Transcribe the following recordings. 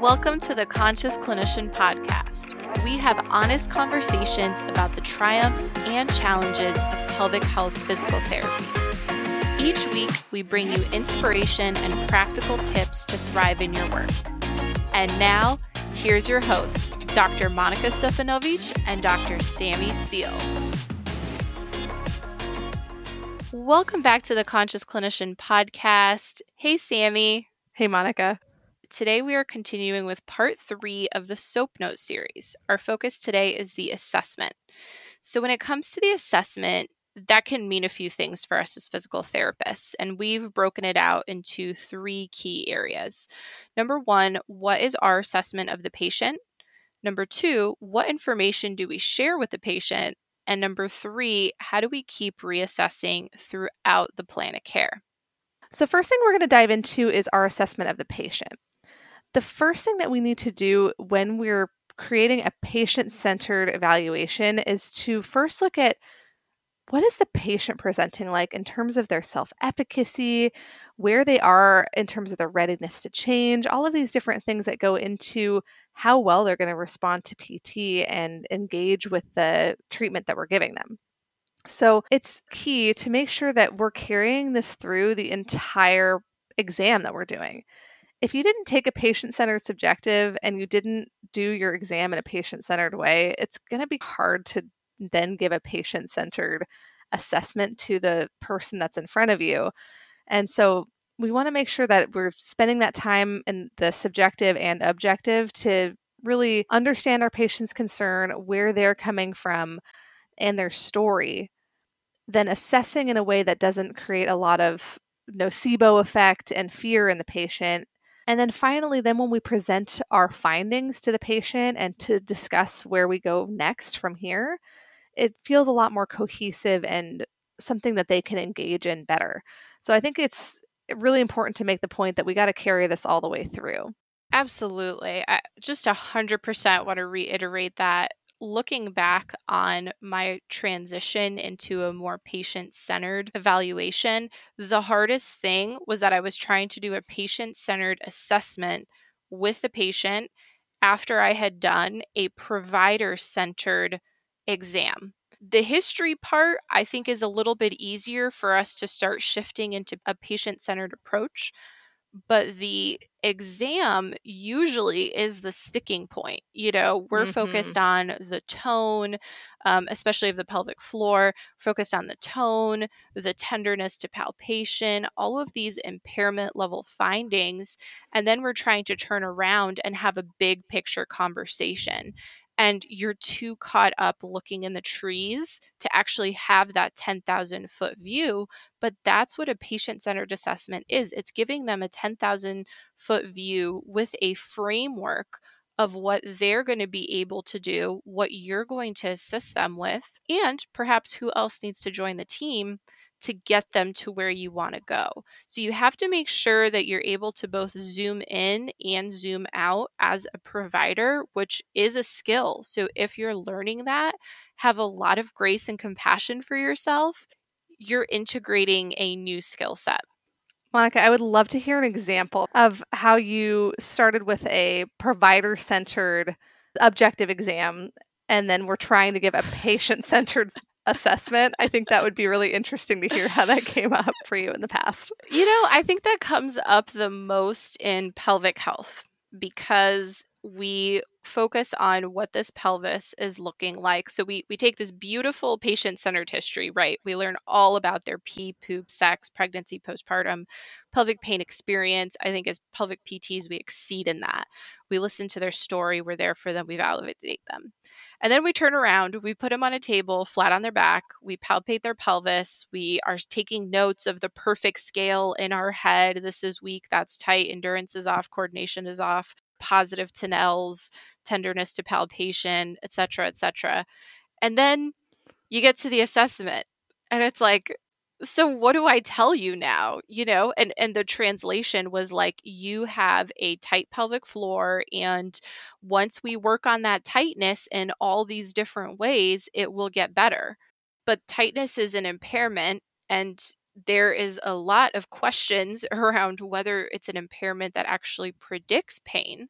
Welcome to the Conscious Clinician Podcast. We have honest conversations about the triumphs and challenges of pelvic health physical therapy. Each week, we bring you inspiration and practical tips to thrive in your work. And now, here's your hosts, Dr. Monika Stefanovic and Dr. Sammy Steele. Welcome back to the Conscious Clinician Podcast. Hey, Sammy. Hey, Monika. Today, we are continuing with part three of the SOAP Note series. Our focus today is the assessment. So, when it comes to the assessment, that can mean a few things for us as physical therapists, and we've broken it out into three key areas. Number one, what is our assessment of the patient? Number two, what information do we share with the patient? And number three, how do we keep reassessing throughout the plan of care? So, first thing we're going to dive into is our assessment of the patient the first thing that we need to do when we're creating a patient centered evaluation is to first look at what is the patient presenting like in terms of their self efficacy, where they are in terms of their readiness to change, all of these different things that go into how well they're going to respond to PT and engage with the treatment that we're giving them. So it's key to make sure that we're carrying this through the entire exam that we're doing if you didn't take a patient centered subjective and you didn't do your exam in a patient centered way, it's going to be hard to then give a patient centered assessment to the person that's in front of you. And so we want to make sure that we're spending that time in the subjective and objective to really understand our patient's concern, where they're coming from, and their story. Then assessing in a way that doesn't create a lot of nocebo effect and fear in the patient and then finally, then when we present our findings to the patient and to discuss where we go next from here, it feels a lot more cohesive and something that they can engage in better. So I think it's really important to make the point that we got to carry this all the way through. Absolutely. I just 100% want to reiterate that looking back on my transition into a more patient centered evaluation, the hardest thing was that I was trying to do a patient centered assessment with the patient after I had done a provider centered exam. The history part, I think, is a little bit easier for us to start shifting into a patient centered approach but the exam usually is the sticking point you know we're mm-hmm. focused on the tone um, especially of the pelvic floor focused on the tone the tenderness to palpation all of these impairment level findings and then we're trying to turn around and have a big picture conversation and you're too caught up looking in the trees to actually have that 10,000 foot view. But that's what a patient centered assessment is it's giving them a 10,000 foot view with a framework of what they're going to be able to do, what you're going to assist them with, and perhaps who else needs to join the team to get them to where you want to go. So you have to make sure that you're able to both zoom in and zoom out as a provider, which is a skill. So if you're learning that, have a lot of grace and compassion for yourself. You're integrating a new skill set. Monika, I would love to hear an example of how you started with a provider centered objective exam and then we're trying to give a patient centered assessment. I think that would be really interesting to hear how that came up for you in the past. You know, I think that comes up the most in pelvic health because we focus on what this pelvis is looking like. So we we take this beautiful patient-centered history, right? We learn all about their pee, poop, sex, pregnancy, postpartum, pelvic pain experience. I think as pelvic PTs, we exceed in that. We listen to their story, we're there for them, we validate them. And then we turn around, we put them on a table flat on their back, we palpate their pelvis, we are taking notes of the perfect scale in our head. This is weak, that's tight, endurance is off, coordination is off positive Tinel's, tenderness to palpation, etc., etc. And then you get to the assessment and it's like so what do I tell you now? You know, and and the translation was like you have a tight pelvic floor and once we work on that tightness in all these different ways, it will get better. But tightness is an impairment and there is a lot of questions around whether it's an impairment that actually predicts pain.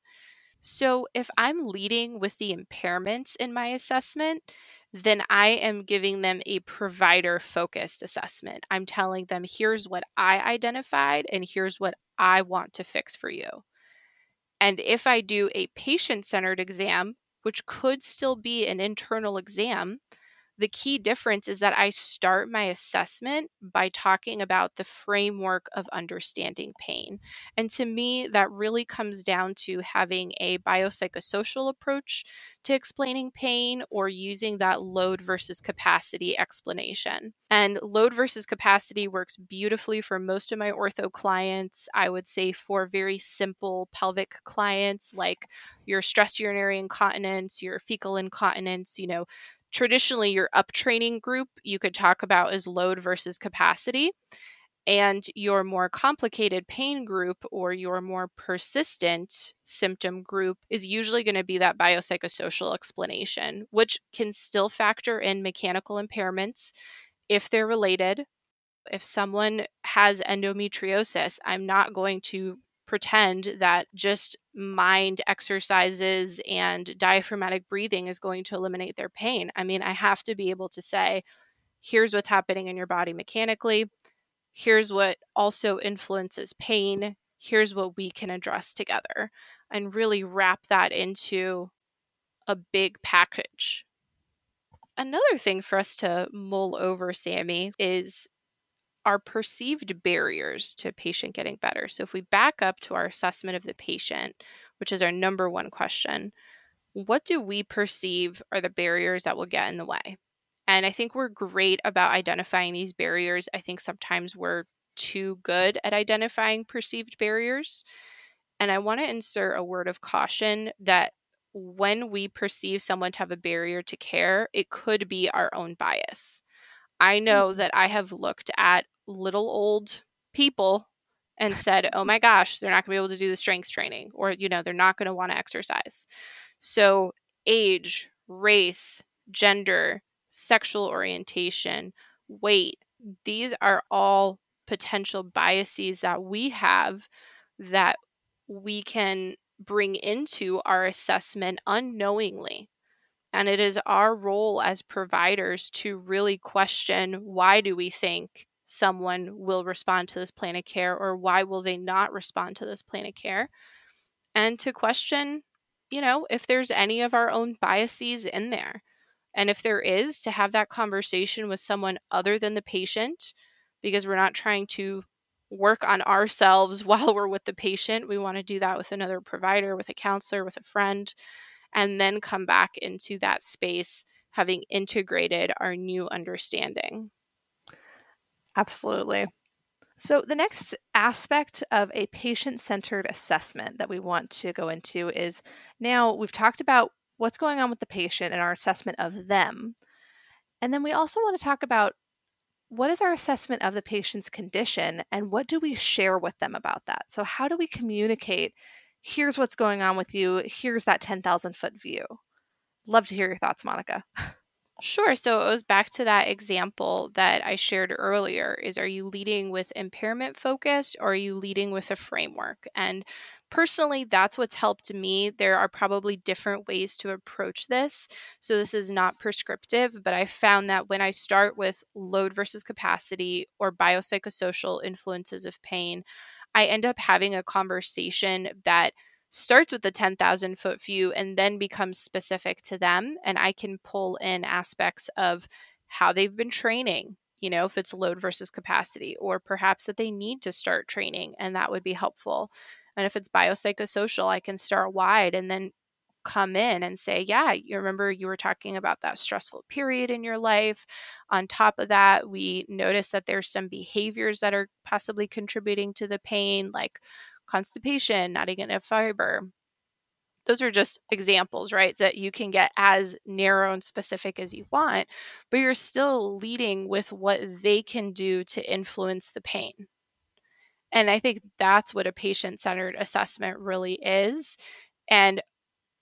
So, if I'm leading with the impairments in my assessment, then I am giving them a provider focused assessment. I'm telling them, here's what I identified, and here's what I want to fix for you. And if I do a patient centered exam, which could still be an internal exam, the key difference is that I start my assessment by talking about the framework of understanding pain. And to me, that really comes down to having a biopsychosocial approach to explaining pain or using that load versus capacity explanation. And load versus capacity works beautifully for most of my ortho clients. I would say for very simple pelvic clients like your stress urinary incontinence, your fecal incontinence, you know, traditionally your up training group you could talk about as load versus capacity and your more complicated pain group or your more persistent symptom group is usually going to be that biopsychosocial explanation which can still factor in mechanical impairments if they're related. If someone has endometriosis i'm not going to pretend that just mind exercises and diaphragmatic breathing is going to eliminate their pain. I mean, I have to be able to say, here's what's happening in your body mechanically. Here's what also influences pain. Here's what we can address together and really wrap that into a big package. Another thing for us to mull over, Sammy, is are perceived barriers to a patient getting better. So if we back up to our assessment of the patient, which is our number one question, what do we perceive are the barriers that will get in the way? And I think we're great about identifying these barriers. I think sometimes we're too good at identifying perceived barriers. And I want to insert a word of caution that when we perceive someone to have a barrier to care, it could be our own bias. I know mm-hmm. that I have looked at little old people and said, oh my gosh, they're not going to be able to do the strength training, or, you know, they're not going to want to exercise. So, age, race, gender, sexual orientation, weight, these are all potential biases that we have that we can bring into our assessment unknowingly. And it is our role as providers to really question why do we think someone will respond to this plan of care or why will they not respond to this plan of care? And to question you know if there's any of our own biases in there. And if there is to have that conversation with someone other than the patient because we're not trying to work on ourselves while we're with the patient. We want to do that with another provider with a counselor with a friend and then come back into that space having integrated our new understanding Absolutely. So, the next aspect of a patient centered assessment that we want to go into is now we've talked about what's going on with the patient and our assessment of them. And then we also want to talk about what is our assessment of the patient's condition and what do we share with them about that? So, how do we communicate? Here's what's going on with you. Here's that 10,000 foot view. Love to hear your thoughts, Monika. Sure. So it goes back to that example that I shared earlier is are you leading with impairment focus or are you leading with a framework? And personally, that's what's helped me. There are probably different ways to approach this. So this is not prescriptive, but I found that when I start with load versus capacity or biopsychosocial influences of pain, I end up having a conversation that starts with the 10,000 foot view and then becomes specific to them. And I can pull in aspects of how they've been training, you know, if it's load versus capacity, or perhaps that they need to start training and that would be helpful. And if it's biopsychosocial, I can start wide and then come in and say, Yeah, you remember you were talking about that stressful period in your life. On top of that, we notice that there's some behaviors that are possibly contributing to the pain, like constipation, not eating enough fiber. Those are just examples, right? That you can get as narrow and specific as you want, but you're still leading with what they can do to influence the pain. And I think that's what a patient centered assessment really is. And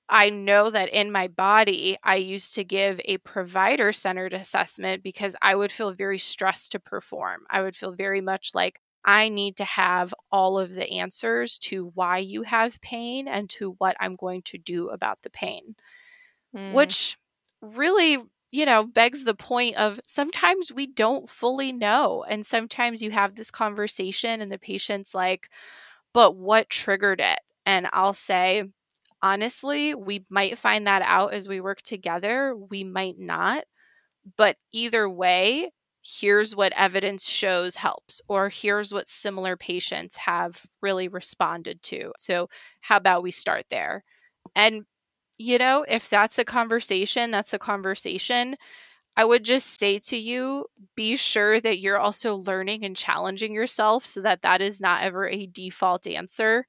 I know that in my body, I used to give a provider centered assessment because I would feel very stressed to perform. I would feel very much like I need to have all of the answers to why you have pain and to what I'm going to do about the pain. Mm. Which really, you know, begs the point of sometimes we don't fully know. And sometimes you have this conversation and the patient's like, but what triggered it? And I'll say, honestly, we might find that out as we work together. We might not. But either way, here's what evidence shows helps, or here's what similar patients have really responded to. So, how about we start there? And, you know, if that's a conversation, that's a conversation. I would just say to you, be sure that you're also learning and challenging yourself so that that is not ever a default answer.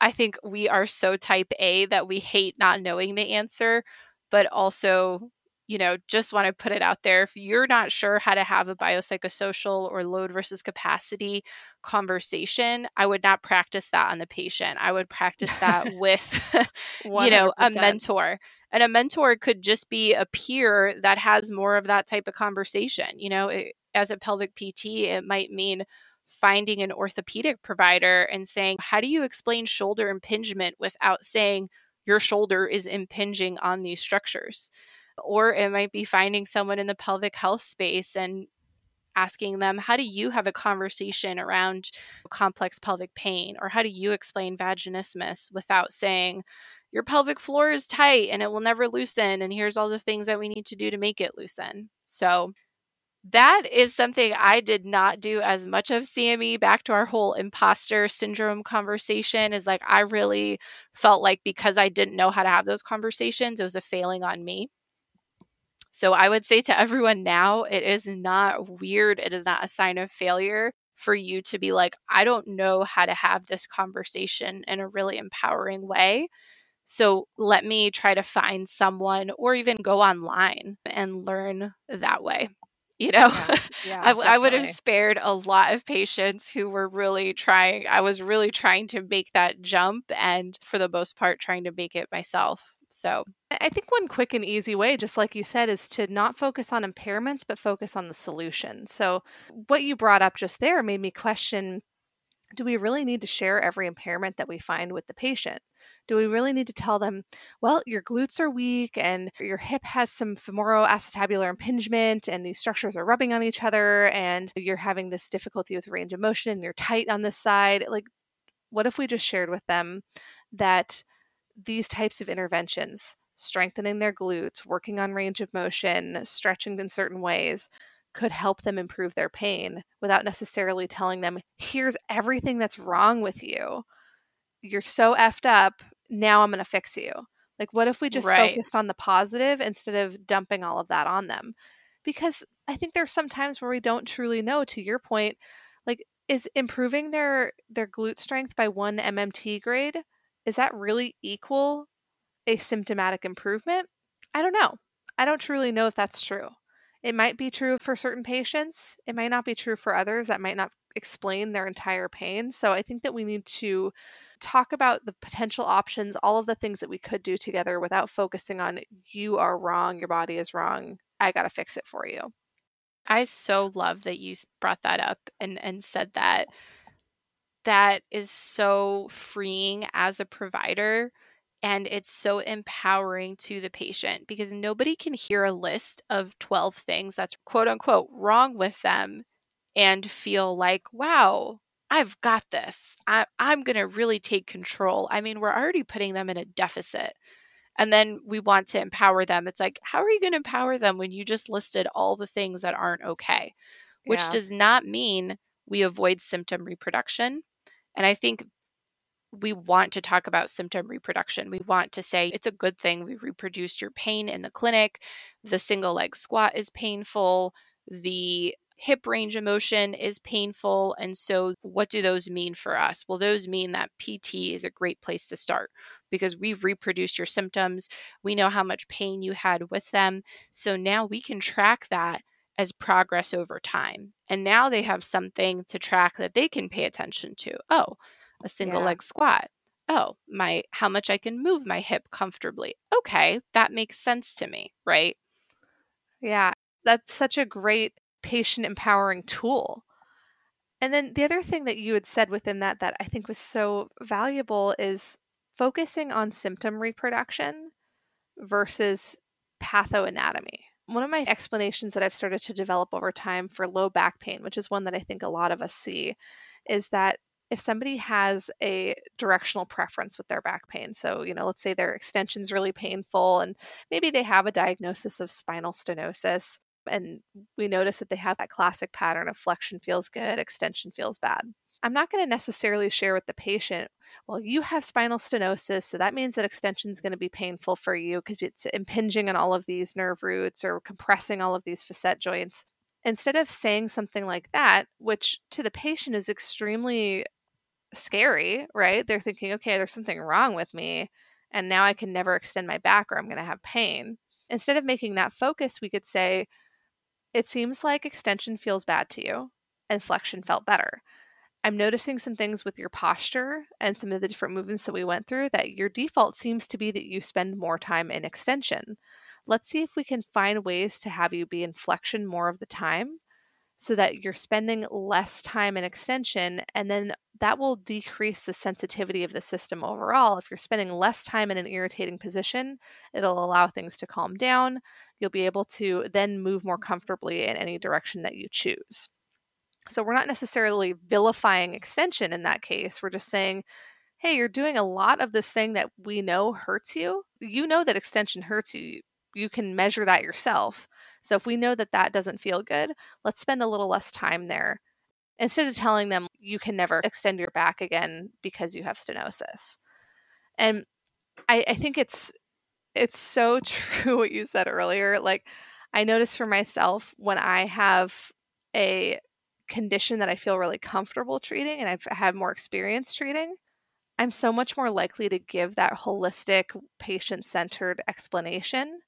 I think we are so type A that we hate not knowing the answer, but also you know, just want to put it out there. If you're not sure how to have a biopsychosocial or load versus capacity conversation, I would not practice that on the patient. I would practice that with, you know, a mentor. And a mentor could just be a peer that has more of that type of conversation. You know, it, as a pelvic PT, it might mean finding an orthopedic provider and saying, How do you explain shoulder impingement without saying your shoulder is impinging on these structures? Or it might be finding someone in the pelvic health space and asking them, how do you have a conversation around complex pelvic pain? Or how do you explain vaginismus without saying, your pelvic floor is tight and it will never loosen. And here's all the things that we need to do to make it loosen. So, that is something I did not do as much of CME. Back to our whole imposter syndrome conversation is like, I really felt like because I didn't know how to have those conversations, it was a failing on me. So I would say to everyone now, it is not weird. It is not a sign of failure for you to be like, I don't know how to have this conversation in a really empowering way. So let me try to find someone or even go online and learn that way. You know, yeah, yeah, I, I would have spared a lot of patients who were really trying. I was really trying to make that jump and for the most part, trying to make it myself. So I think one quick and easy way, just like you said, is to not focus on impairments, but focus on the solution. So, what you brought up just there made me question do we really need to share every impairment that we find with the patient? Do we really need to tell them, well, your glutes are weak and your hip has some femoroacetabular impingement and these structures are rubbing on each other and you're having this difficulty with range of motion and you're tight on this side? Like, what if we just shared with them that these types of interventions, strengthening their glutes, working on range of motion, stretching in certain ways, could help them improve their pain without necessarily telling them, here's everything that's wrong with you. You're so effed up. Now I'm going to fix you. Like, what if we just right. focused on the positive instead of dumping all of that on them? Because I think there's some times where we don't truly know, to your point, like, is improving their their glute strength by one MMT grade is that really equal a symptomatic improvement? I don't know. I don't truly know if that's true. It might be true for certain patients, it might not be true for others. That might not explain their entire pain. So I think that we need to talk about the potential options, all of the things that we could do together without focusing on you are wrong, your body is wrong, I got to fix it for you. I so love that you brought that up and and said that that is so freeing as a provider and it's so empowering to the patient because nobody can hear a list of 12 things that's quote unquote wrong with them and feel like, wow, I've got this. I, am going to really take control. I mean, we're already putting them in a deficit. And then we want to empower them. It's like, how are you going to empower them when you just listed all the things that aren't okay? Which yeah. does not mean we avoid symptom reproduction. And I think we want to talk about symptom reproduction. We want to say it's a good thing we reproduced your pain in the clinic. The single leg squat is painful. The hip range of motion is painful. And so, what do those mean for us? Well, those mean that PT is a great place to start because we've reproduced your symptoms. We know how much pain you had with them. So now we can track that as progress over time. And now they have something to track that they can pay attention to. Oh, a single yeah. leg squat. Oh, my how much I can move my hip comfortably. Okay, that makes sense to me, right? Yeah. That's such a great patient empowering tool. And then the other thing that you had said within that that I think was so valuable is focusing on symptom reproduction versus pathoanatomy. One of my explanations that I've started to develop over time for low back pain, which is one that I think a lot of us see, is that if somebody has a directional preference with their back pain, so, you know, let's say their extension's really painful and maybe they have a diagnosis of spinal stenosis, and we notice that they have that classic pattern of flexion feels good, extension feels bad. I'm not going to necessarily share with the patient, well, you have spinal stenosis, so that means that extension is going to be painful for you because it's impinging on all of these nerve roots or compressing all of these facet joints. Instead of saying something like that, which to the patient is extremely scary, right? They're thinking, okay, there's something wrong with me, and now I can never extend my back or I'm going to have pain. Instead of making that focus, we could say, it seems like extension feels bad to you and flexion felt better. I'm noticing some things with your posture and some of the different movements that we went through that your default seems to be that you spend more time in extension. Let's see if we can find ways to have you be in flexion more of the time so that you're spending less time in extension and then that will decrease the sensitivity of the system overall. If you're spending less time in an irritating position it'll allow things to calm down. You'll be able to then move more comfortably in any direction that you choose. So we're not necessarily vilifying extension in that case. We're just saying hey you're doing a lot of this thing that we know hurts you. You know that extension hurts you you can measure that yourself. So if we know that that doesn't feel good, let's spend a little less time there instead of telling them you can never extend your back again because you have stenosis. And I, I think it's it's so true what you said earlier. Like I notice for myself when I have a condition that I feel really comfortable treating and I've had more experience treating, I'm so much more likely to give that holistic, patient centered explanation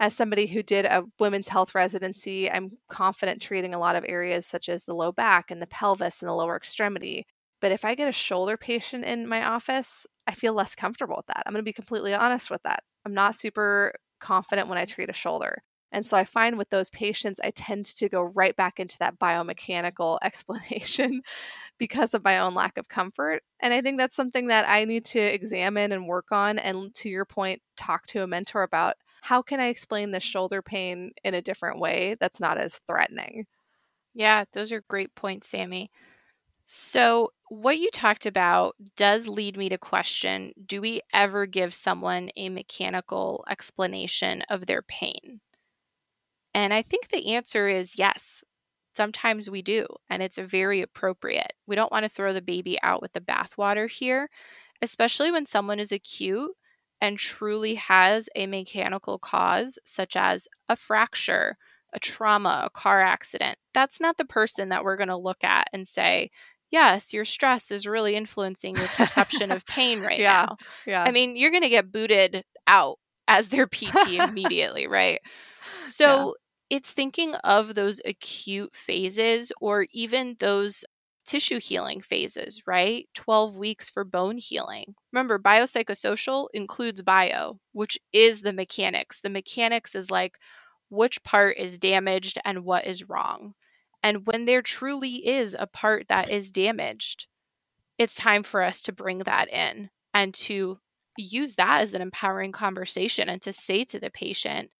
as somebody who did a women's health residency, I'm confident treating a lot of areas such as the low back and the pelvis and the lower extremity. But if I get a shoulder patient in my office, I feel less comfortable with that. I'm going to be completely honest with that. I'm not super confident when I treat a shoulder. And so I find with those patients, I tend to go right back into that biomechanical explanation because of my own lack of comfort. And I think that's something that I need to examine and work on. And to your point, talk to a mentor about how can I explain the shoulder pain in a different way that's not as threatening? Yeah, those are great points, Sammy. So, what you talked about does lead me to question do we ever give someone a mechanical explanation of their pain? And I think the answer is yes. Sometimes we do, and it's very appropriate. We don't want to throw the baby out with the bathwater here, especially when someone is acute and truly has a mechanical cause, such as a fracture, a trauma, a car accident, that's not the person that we're going to look at and say, yes, your stress is really influencing your perception of pain right yeah, now. Yeah. I mean, you're going to get booted out as their PT immediately, right? So yeah. it's thinking of those acute phases or even those tissue healing phases, right? 12 weeks for bone healing. Remember, biopsychosocial includes bio, which is the mechanics. The mechanics is like which part is damaged and what is wrong. And when there truly is a part that is damaged, it's time for us to bring that in and to use that as an empowering conversation and to say to the patient,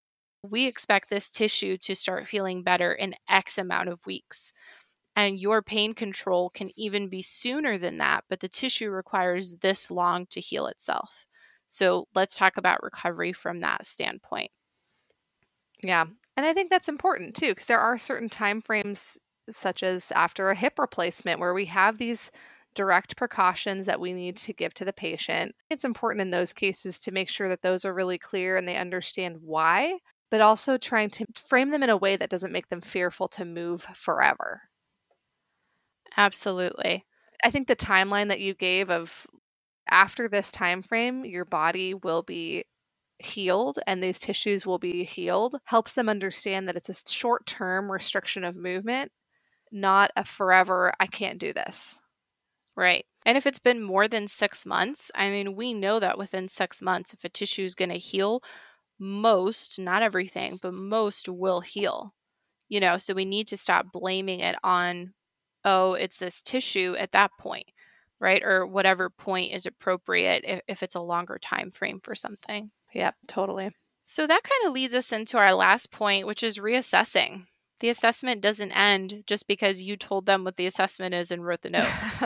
we expect this tissue to start feeling better in X amount of weeks and your pain control can even be sooner than that, but the tissue requires this long to heal itself. So let's talk about recovery from that standpoint. Yeah. And I think that's important too, because there are certain time frames, such as after a hip replacement, where we have these direct precautions that we need to give to the patient. It's important in those cases to make sure that those are really clear and they understand why, but also trying to frame them in a way that doesn't make them fearful to move forever. Absolutely. I think the timeline that you gave of after this time frame, your body will be healed and these tissues will be healed helps them understand that it's a short term restriction of movement, not a forever, I can't do this. Right. And if it's been more than six months, I mean, we know that within six months, if a tissue is going to heal, most, not everything, but most will heal. You know, so we need to stop blaming it on oh, it's this tissue at that point, right? Or whatever point is appropriate if, if it's a longer time frame for something. Yep, totally. So that kind of leads us into our last point, which is reassessing. The assessment doesn't end just because you told them what the assessment is and wrote the note.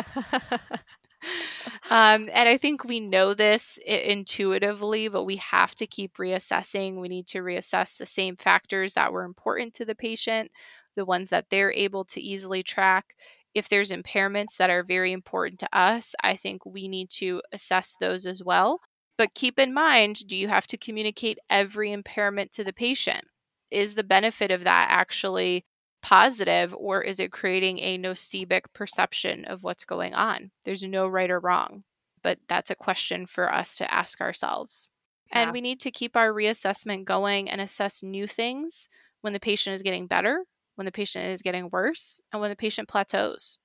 um, and I think we know this intuitively, but we have to keep reassessing. We need to reassess the same factors that were important to the patient, the ones that they're able to easily track. If there's impairments that are very important to us, I think we need to assess those as well. But keep in mind do you have to communicate every impairment to the patient? Is the benefit of that actually positive or is it creating a nocebic perception of what's going on? There's no right or wrong, but that's a question for us to ask ourselves. Yeah. And we need to keep our reassessment going and assess new things when the patient is getting better, when the patient is getting worse, and when the patient plateaus.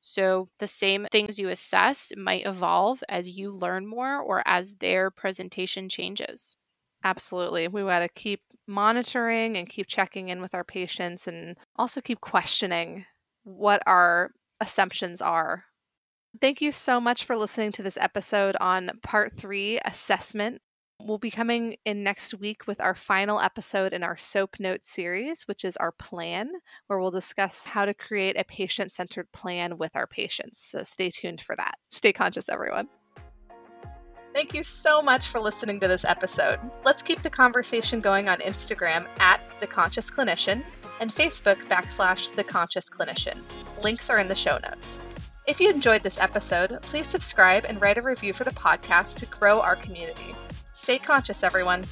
So, the same things you assess might evolve as you learn more or as their presentation changes. Absolutely. We got to keep monitoring and keep checking in with our patients and also keep questioning what our assumptions are. Thank you so much for listening to this episode on part three assessment. We'll be coming in next week with our final episode in our SOAP Note series, which is our plan, where we'll discuss how to create a patient centered plan with our patients. So stay tuned for that. Stay conscious, everyone. Thank you so much for listening to this episode. Let's keep the conversation going on Instagram at The Conscious Clinician and Facebook backslash The Conscious Clinician. Links are in the show notes. If you enjoyed this episode, please subscribe and write a review for the podcast to grow our community. Stay conscious, everyone.